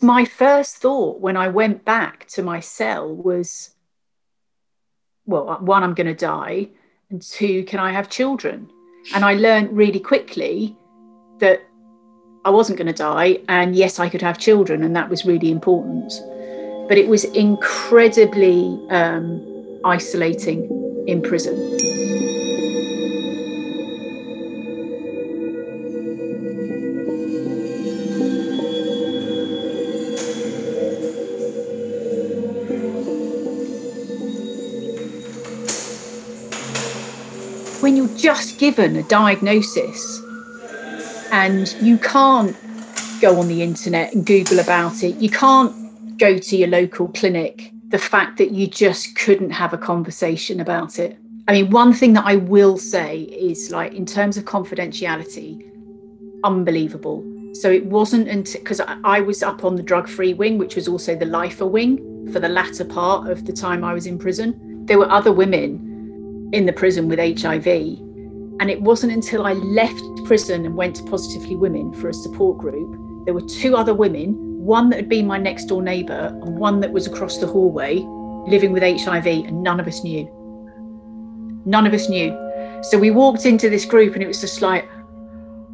My first thought when I went back to my cell was, well, one, I'm going to die, and two, can I have children? And I learned really quickly that I wasn't going to die, and yes, I could have children, and that was really important. But it was incredibly um, isolating in prison. Given a diagnosis and you can't go on the internet and Google about it, you can't go to your local clinic the fact that you just couldn't have a conversation about it. I mean, one thing that I will say is like, in terms of confidentiality, unbelievable. So it wasn't until because I, I was up on the drug free wing, which was also the lifer wing for the latter part of the time I was in prison. There were other women in the prison with HIV. And it wasn't until I left prison and went to Positively Women for a support group. There were two other women one that had been my next door neighbour and one that was across the hallway living with HIV, and none of us knew. None of us knew. So we walked into this group and it was just like,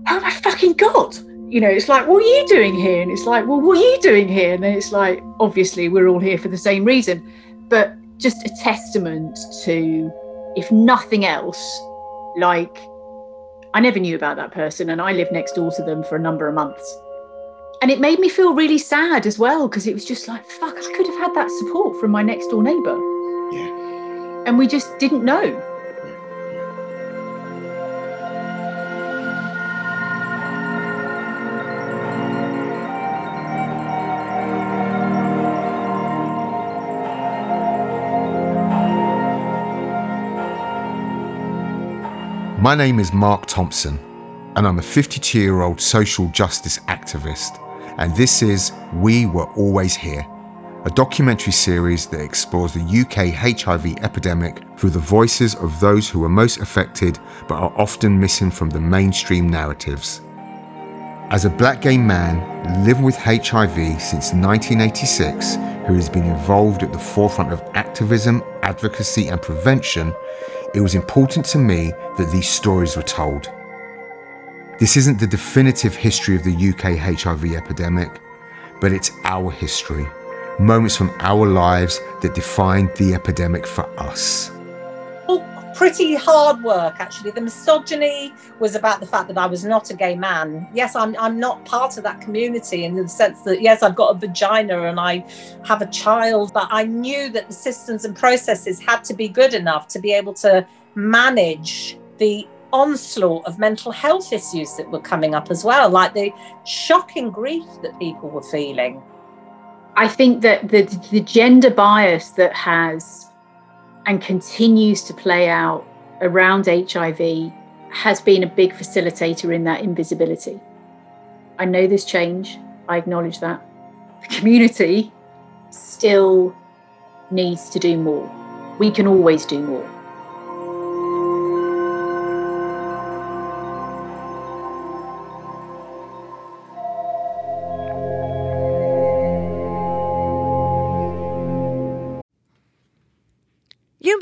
oh my fucking God. You know, it's like, what are you doing here? And it's like, well, what are you doing here? And then it's like, obviously, we're all here for the same reason. But just a testament to, if nothing else, like, I never knew about that person and I lived next door to them for a number of months. And it made me feel really sad as well because it was just like fuck i could have had that support from my next door neighbor yeah. And we just didn't know My name is Mark Thompson, and I'm a 52 year old social justice activist and this is We Were Always Here, a documentary series that explores the UK HIV epidemic through the voices of those who are most affected but are often missing from the mainstream narratives. As a black gay man living with HIV since 1986, who has been involved at the forefront of activism, advocacy, and prevention, it was important to me that these stories were told. This isn't the definitive history of the UK HIV epidemic, but it's our history, moments from our lives that defined the epidemic for us. Pretty hard work, actually. The misogyny was about the fact that I was not a gay man. Yes, I'm, I'm not part of that community in the sense that, yes, I've got a vagina and I have a child, but I knew that the systems and processes had to be good enough to be able to manage the onslaught of mental health issues that were coming up as well, like the shocking grief that people were feeling. I think that the, the gender bias that has and continues to play out around HIV has been a big facilitator in that invisibility. I know there's change, I acknowledge that. The community still needs to do more. We can always do more.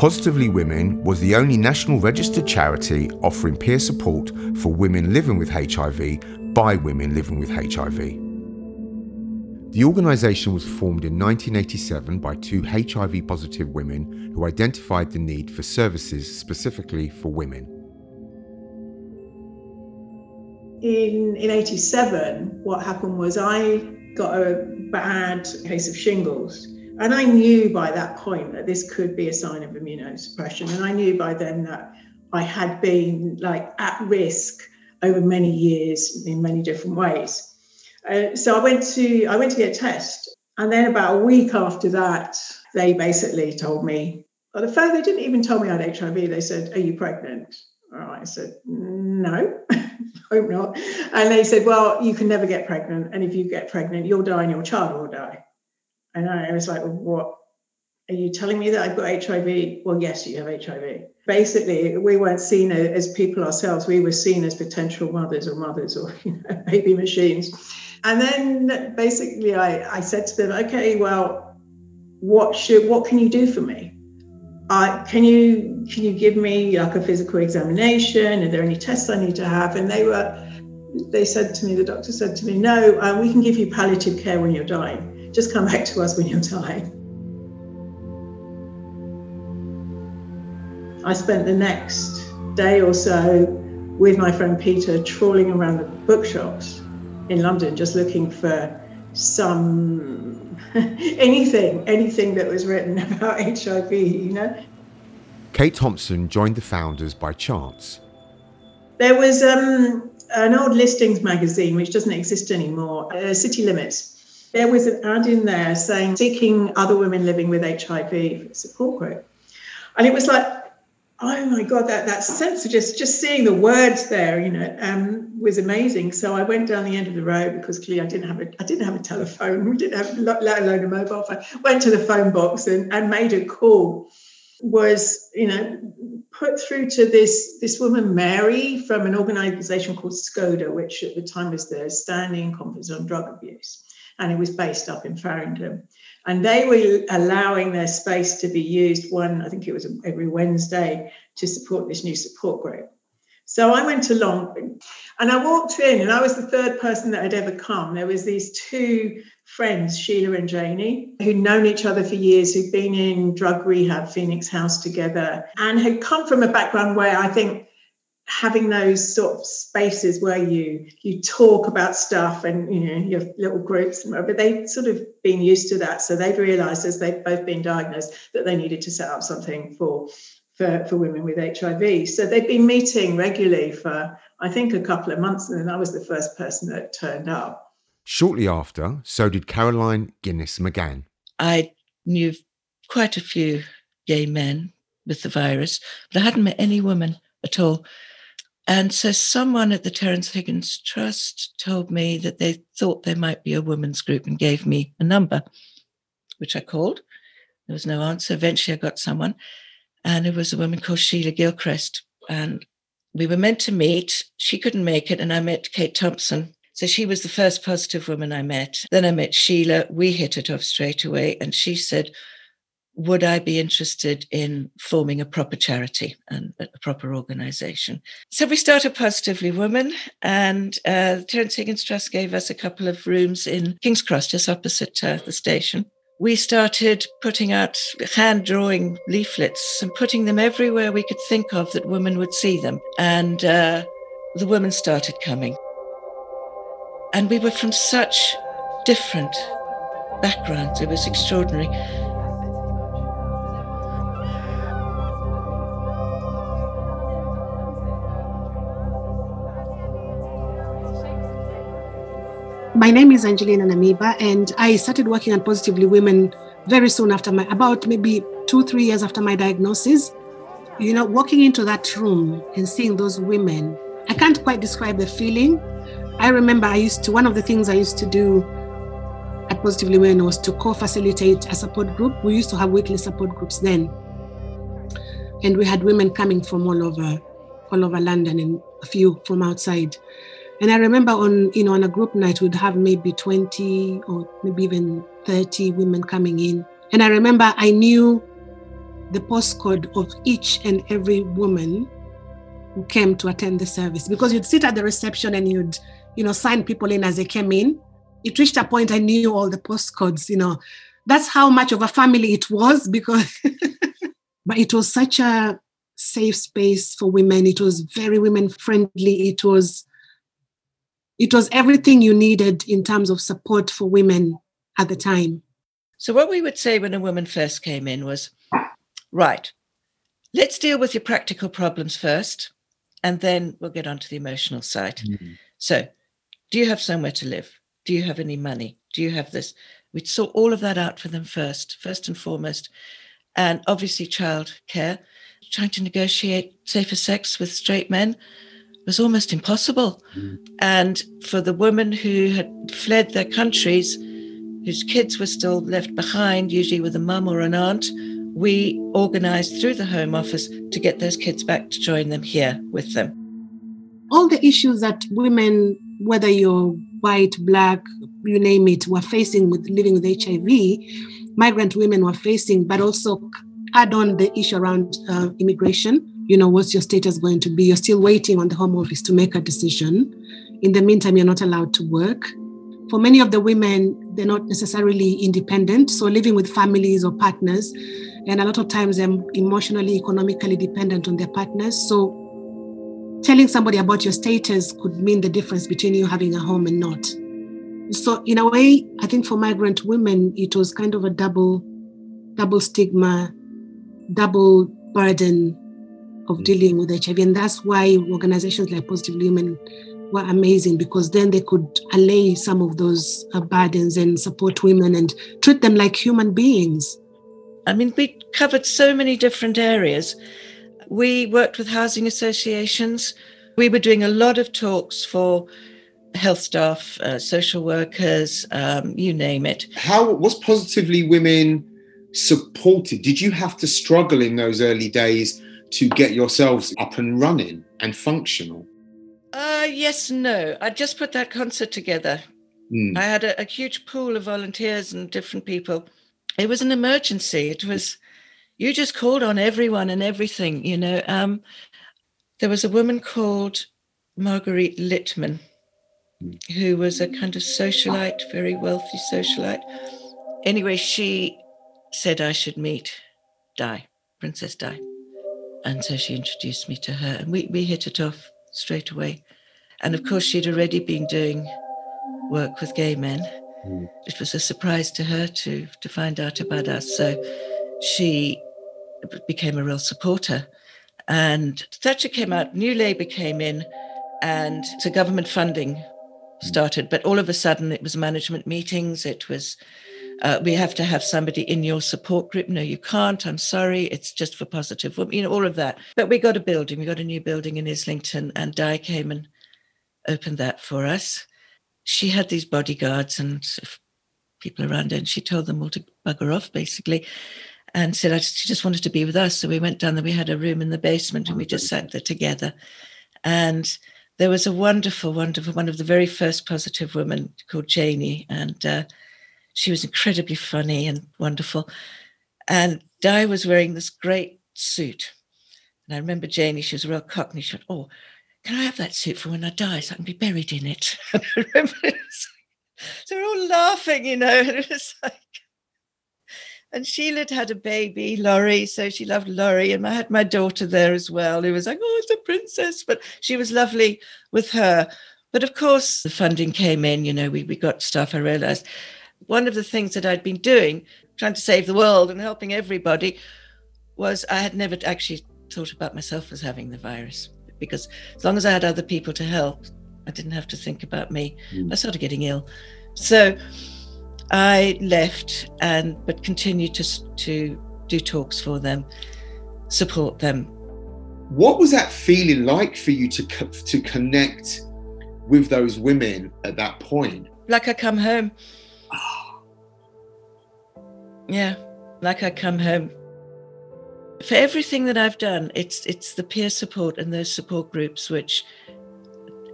Positively Women was the only national registered charity offering peer support for women living with HIV by women living with HIV. The organisation was formed in 1987 by two HIV positive women who identified the need for services specifically for women. In, in 87, what happened was I got a bad case of shingles and I knew by that point that this could be a sign of immunosuppression. And I knew by then that I had been like at risk over many years in many different ways. Uh, so I went to I went to get a test, and then about a week after that, they basically told me. Well, the fact they didn't even tell me I had HIV. They said, "Are you pregnant?" I said, "No, hope not." And they said, "Well, you can never get pregnant, and if you get pregnant, you'll die, and your child will die." And I was like, what? Are you telling me that I've got HIV? Well, yes, you have HIV. Basically, we weren't seen as people ourselves. We were seen as potential mothers or mothers or you know, baby machines. And then basically, I, I said to them, okay, well, what should what can you do for me? Uh, can you can you give me like a physical examination? Are there any tests I need to have? And they were they said to me, the doctor said to me, no, uh, we can give you palliative care when you're dying just come back to us when you're tired. I spent the next day or so with my friend Peter trawling around the bookshops in London, just looking for some anything, anything that was written about HIV, you know. Kate Thompson joined the founders by chance. There was um, an old listings magazine which doesn't exist anymore, uh, City Limits, there was an ad in there saying seeking other women living with HIV support group. And it was like, oh my God, that, that sense of just, just seeing the words there, you know, um, was amazing. So I went down the end of the road because clearly I didn't have a, I didn't have a telephone, we didn't have, let alone a mobile phone. Went to the phone box and, and made a call. Was, you know, put through to this, this woman, Mary, from an organization called SCODA, which at the time was the Standing Conference on Drug Abuse and it was based up in Farringdon. And they were allowing their space to be used one, I think it was every Wednesday, to support this new support group. So I went along and I walked in, and I was the third person that had ever come. There was these two friends, Sheila and Janie, who'd known each other for years, who'd been in drug rehab, Phoenix House together, and had come from a background where I think having those sort of spaces where you you talk about stuff and you know your little groups but they've sort of been used to that. So they've realized as they've both been diagnosed that they needed to set up something for for, for women with hiv so they've been meeting regularly for i think a couple of months and then i was the first person that turned up. Shortly after so did caroline guinness mcgann. I knew quite a few gay men with the virus but i hadn't met any women at all and so someone at the Terrence Higgins Trust told me that they thought there might be a women's group and gave me a number, which I called. There was no answer. Eventually, I got someone, and it was a woman called Sheila Gilchrist. And we were meant to meet. She couldn't make it, and I met Kate Thompson. So she was the first positive woman I met. Then I met Sheila. We hit it off straight away. And she said, would I be interested in forming a proper charity and a proper organization? So we started Positively Women, and uh, Terrence Higgins Trust gave us a couple of rooms in King's Cross, just opposite uh, the station. We started putting out hand drawing leaflets and putting them everywhere we could think of that women would see them. And uh, the women started coming. And we were from such different backgrounds, it was extraordinary. My name is Angelina Namiba, and I started working on Positively Women very soon after my, about maybe two, three years after my diagnosis. You know, walking into that room and seeing those women, I can't quite describe the feeling. I remember I used to, one of the things I used to do at Positively Women was to co facilitate a support group. We used to have weekly support groups then. And we had women coming from all over, all over London and a few from outside. And I remember on, you know, on a group night, we'd have maybe 20 or maybe even 30 women coming in. And I remember I knew the postcode of each and every woman who came to attend the service because you'd sit at the reception and you'd, you know, sign people in as they came in. It reached a point I knew all the postcodes, you know. That's how much of a family it was because, but it was such a safe space for women. It was very women friendly. It was, it was everything you needed in terms of support for women at the time. So, what we would say when a woman first came in was, right, let's deal with your practical problems first and then we'll get on to the emotional side. Mm-hmm. So, do you have somewhere to live? Do you have any money? Do you have this? We'd sort all of that out for them first, first and foremost. And obviously, child care. Trying to negotiate safer sex with straight men was almost impossible. Mm-hmm. And for the women who had fled their countries, whose kids were still left behind, usually with a mum or an aunt, we organized through the Home Office to get those kids back to join them here with them. All the issues that women, whether you're white, black, you name it, were facing with living with HIV, migrant women were facing, but also add on the issue around uh, immigration. You know, what's your status going to be? You're still waiting on the Home Office to make a decision. In the meantime, you're not allowed to work. For many of the women, they're not necessarily independent. So living with families or partners, and a lot of times they're emotionally, economically dependent on their partners. So telling somebody about your status could mean the difference between you having a home and not. So in a way, I think for migrant women, it was kind of a double, double stigma, double burden of dealing with HIV. And that's why organizations like Positively Women were amazing because then they could allay some of those uh, burdens and support women and treat them like human beings. I mean, we covered so many different areas. We worked with housing associations. We were doing a lot of talks for health staff, uh, social workers, um, you name it. How was Positively Women supported? Did you have to struggle in those early days to get yourselves up and running and functional? Uh, yes, no. I just put that concert together. Mm. I had a, a huge pool of volunteers and different people it was an emergency. It was you just called on everyone and everything. You know, um, there was a woman called Marguerite Littman, who was a kind of socialite, very wealthy socialite. Anyway, she said I should meet Di, Princess Di. And so she introduced me to her, and we, we hit it off straight away. And of course, she'd already been doing work with gay men. Mm. It was a surprise to her to to find out about us. So she became a real supporter. And Thatcher came out, New Labour came in, and so government funding mm. started. But all of a sudden, it was management meetings. It was uh, we have to have somebody in your support group. No, you can't. I'm sorry. It's just for positive women, you know, all of that. But we got a building. We got a new building in Islington, and Di came and opened that for us she had these bodyguards and people around her, and she told them all to bugger off, basically, and said, I just, she just wanted to be with us. So we went down there. We had a room in the basement, and we just sat there together. And there was a wonderful, wonderful one of the very first positive women called Janie, and uh, she was incredibly funny and wonderful. And Di was wearing this great suit. And I remember Janie, she was a real cockney. She went, Oh, can I have that suit for when I die so I can be buried in it? so we're all laughing, you know, and it was like, and Sheila had had a baby, Laurie, so she loved Laurie, and I had my daughter there as well, who was like, oh, it's a princess, but she was lovely with her. But of course, the funding came in, you know, we, we got stuff. I realized one of the things that I'd been doing, trying to save the world and helping everybody, was I had never actually thought about myself as having the virus because as long as I had other people to help, I didn't have to think about me. Mm. I started getting ill. So I left and but continued to to do talks for them, support them. What was that feeling like for you to to connect with those women at that point? Like I come home. yeah, like I come home for everything that I've done, it's it's the peer support and those support groups which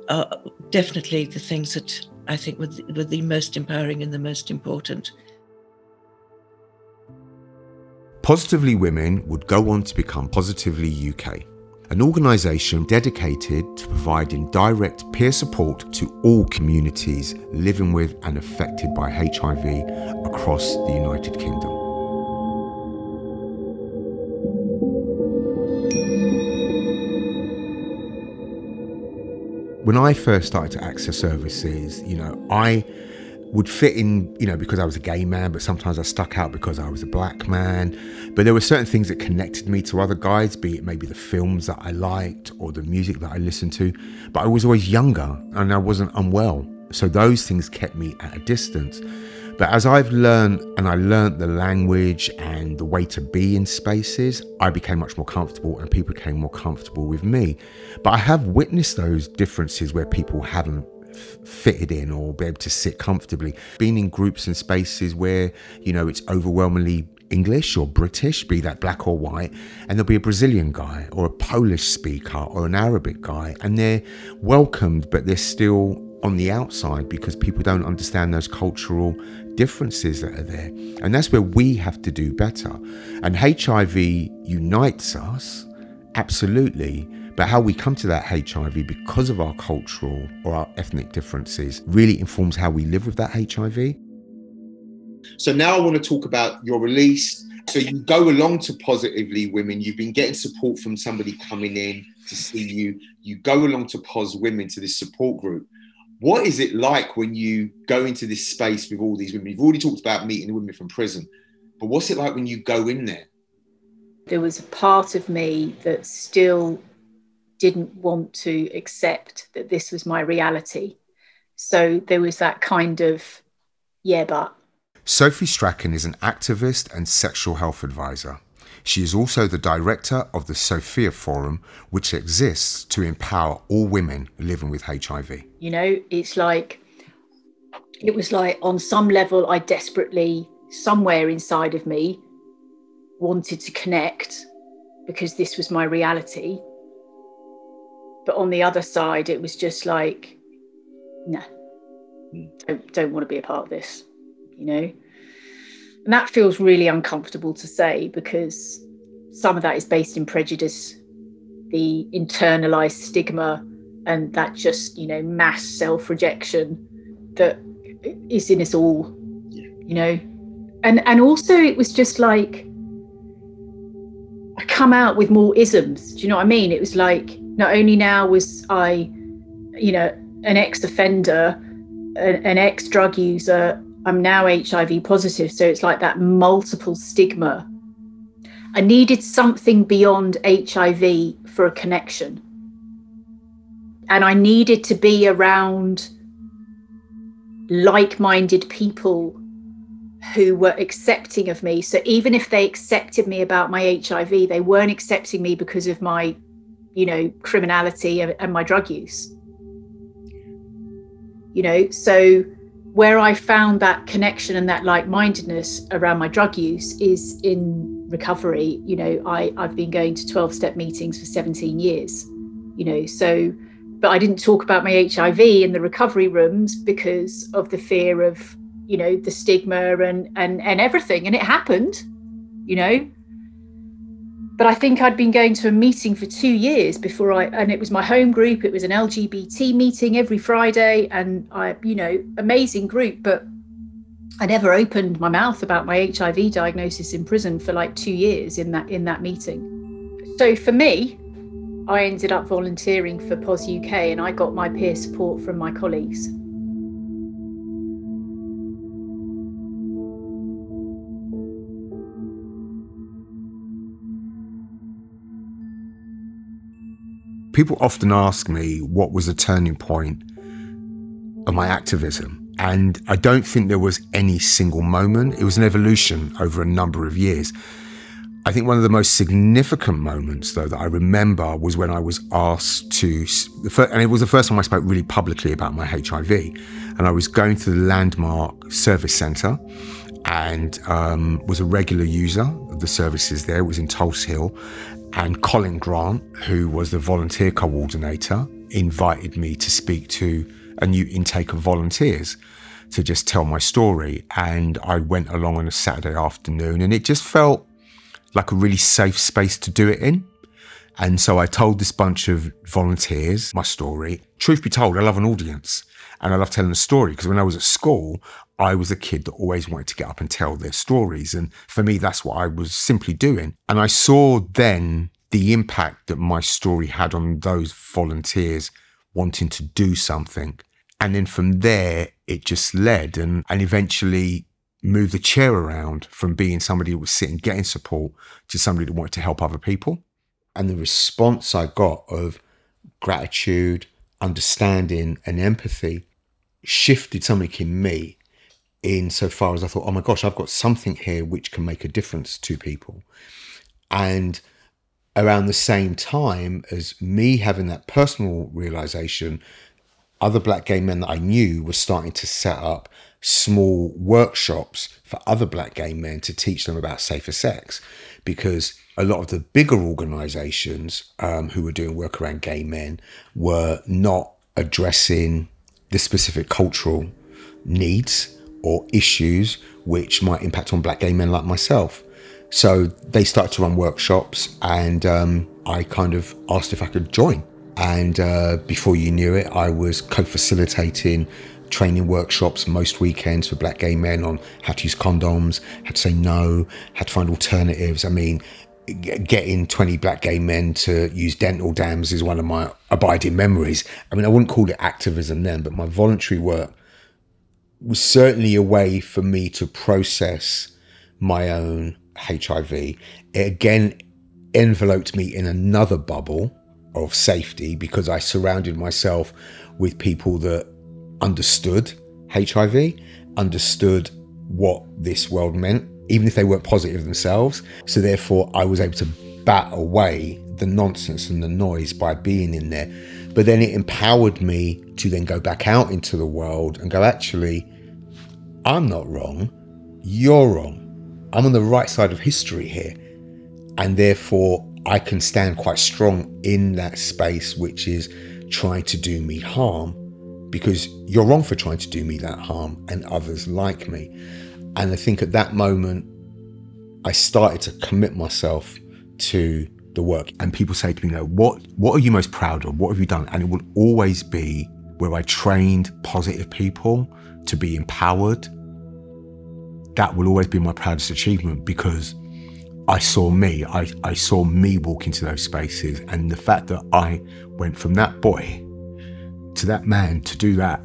are definitely the things that I think were the, were the most empowering and the most important. Positively Women would go on to become Positively UK, an organisation dedicated to providing direct peer support to all communities living with and affected by HIV across the United Kingdom. When I first started to access services, you know, I would fit in, you know, because I was a gay man, but sometimes I stuck out because I was a black man. But there were certain things that connected me to other guys, be it maybe the films that I liked or the music that I listened to. But I was always younger and I wasn't unwell. So those things kept me at a distance. But as I've learned and I learned the language and the way to be in spaces, I became much more comfortable and people became more comfortable with me. But I have witnessed those differences where people haven't fitted in or be able to sit comfortably. Being in groups and spaces where, you know, it's overwhelmingly English or British, be that black or white, and there'll be a Brazilian guy or a Polish speaker or an Arabic guy, and they're welcomed, but they're still on the outside because people don't understand those cultural differences that are there. And that's where we have to do better. And HIV unites us, absolutely. But how we come to that HIV because of our cultural or our ethnic differences really informs how we live with that HIV. So now I want to talk about your release. So you go along to Positively Women. You've been getting support from somebody coming in to see you. You go along to Pos Women to this support group. What is it like when you go into this space with all these women? You've already talked about meeting the women from prison, but what's it like when you go in there? There was a part of me that still didn't want to accept that this was my reality. So there was that kind of, yeah, but. Sophie Strachan is an activist and sexual health advisor. She is also the director of the Sophia Forum, which exists to empower all women living with HIV. You know, it's like, it was like on some level, I desperately, somewhere inside of me, wanted to connect because this was my reality. But on the other side, it was just like, no, nah, hmm. don't, don't want to be a part of this, you know? And that feels really uncomfortable to say because some of that is based in prejudice, the internalized stigma, and that just, you know, mass self rejection that is in us all, you know? And, and also, it was just like, I come out with more isms. Do you know what I mean? It was like, not only now was I, you know, an ex offender, an ex drug user, I'm now HIV positive. So it's like that multiple stigma. I needed something beyond HIV for a connection. And I needed to be around like minded people who were accepting of me. So even if they accepted me about my HIV, they weren't accepting me because of my you know, criminality and, my drug use. You know, so where I found that connection and that like mindedness around my drug use is in recovery. You know, I, I've been going to 12 step meetings for 17 years, you know, so, but I didn't talk about my HIV in the recovery rooms because of the fear of, you know, the stigma and, and, and everything. And it happened, you know, but I think I'd been going to a meeting for two years before I, and it was my home group. It was an LGBT meeting every Friday, and I, you know, amazing group. But I never opened my mouth about my HIV diagnosis in prison for like two years in that in that meeting. So for me, I ended up volunteering for POS UK, and I got my peer support from my colleagues. People often ask me what was the turning point of my activism. And I don't think there was any single moment. It was an evolution over a number of years. I think one of the most significant moments, though, that I remember was when I was asked to, and it was the first time I spoke really publicly about my HIV. And I was going to the Landmark Service Centre and um, was a regular user of the services there. It was in Tulse Hill. And Colin Grant, who was the volunteer coordinator, invited me to speak to a new intake of volunteers to just tell my story. And I went along on a Saturday afternoon, and it just felt like a really safe space to do it in. And so I told this bunch of volunteers my story. Truth be told, I love an audience and I love telling a story because when I was at school, I was a kid that always wanted to get up and tell their stories. And for me, that's what I was simply doing. And I saw then the impact that my story had on those volunteers wanting to do something. And then from there, it just led and, and eventually moved the chair around from being somebody who was sitting getting support to somebody that wanted to help other people. And the response I got of gratitude, understanding, and empathy shifted something in me in so far as I thought, oh my gosh, I've got something here which can make a difference to people. And around the same time as me having that personal realization, other black gay men that I knew were starting to set up small workshops for other black gay men to teach them about safer sex because a lot of the bigger organizations um, who were doing work around gay men were not addressing the specific cultural needs or issues which might impact on black gay men like myself. So they started to run workshops, and um, I kind of asked if I could join. And uh, before you knew it, I was co facilitating training workshops most weekends for black gay men on how to use condoms, how to say no, how to find alternatives. I mean, getting 20 black gay men to use dental dams is one of my abiding memories. I mean, I wouldn't call it activism then, but my voluntary work was certainly a way for me to process my own HIV. It again enveloped me in another bubble of safety because I surrounded myself with people that understood HIV, understood what this world meant, even if they weren't positive themselves. So, therefore, I was able to bat away the nonsense and the noise by being in there. But then it empowered me to then go back out into the world and go, actually, I'm not wrong. You're wrong. I'm on the right side of history here. And therefore, I can stand quite strong in that space, which is trying to do me harm, because you're wrong for trying to do me that harm and others like me. And I think at that moment, I started to commit myself to the work. And people say to me, you know, what, what are you most proud of? What have you done? And it will always be where I trained positive people to be empowered that will always be my proudest achievement because I saw me, I, I saw me walk into those spaces. And the fact that I went from that boy to that man to do that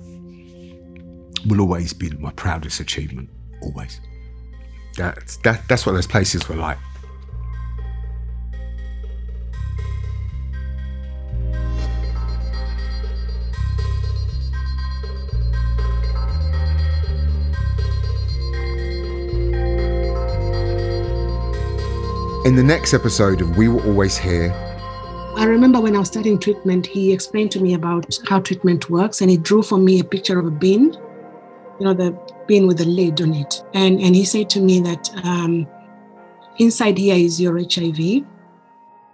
will always be my proudest achievement. Always. That's, that, that's what those places were like. In the next episode of We Were Always Here, I remember when I was starting treatment, he explained to me about how treatment works and he drew for me a picture of a bin, you know, the bin with the lid on it. And, and he said to me that um, inside here is your HIV.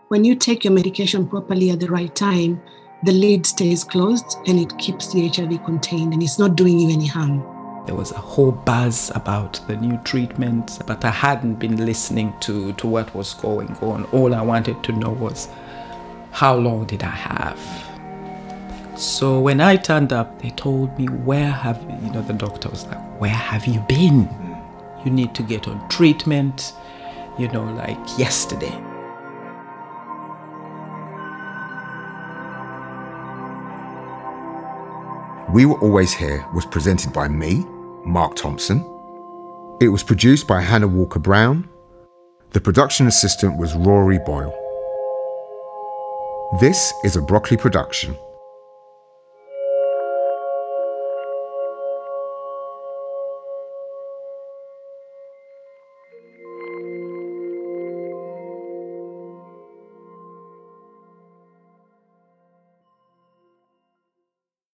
When you take your medication properly at the right time, the lid stays closed and it keeps the HIV contained and it's not doing you any harm. There was a whole buzz about the new treatment, but I hadn't been listening to, to what was going on. All I wanted to know was how long did I have? So when I turned up, they told me, Where have you know, the doctor was like, Where have you been? Hmm. You need to get on treatment, you know, like yesterday. We Were Always Here was presented by me, Mark Thompson. It was produced by Hana Walker Brown. The production assistant was Rory Boyle. This is a Broccoli production.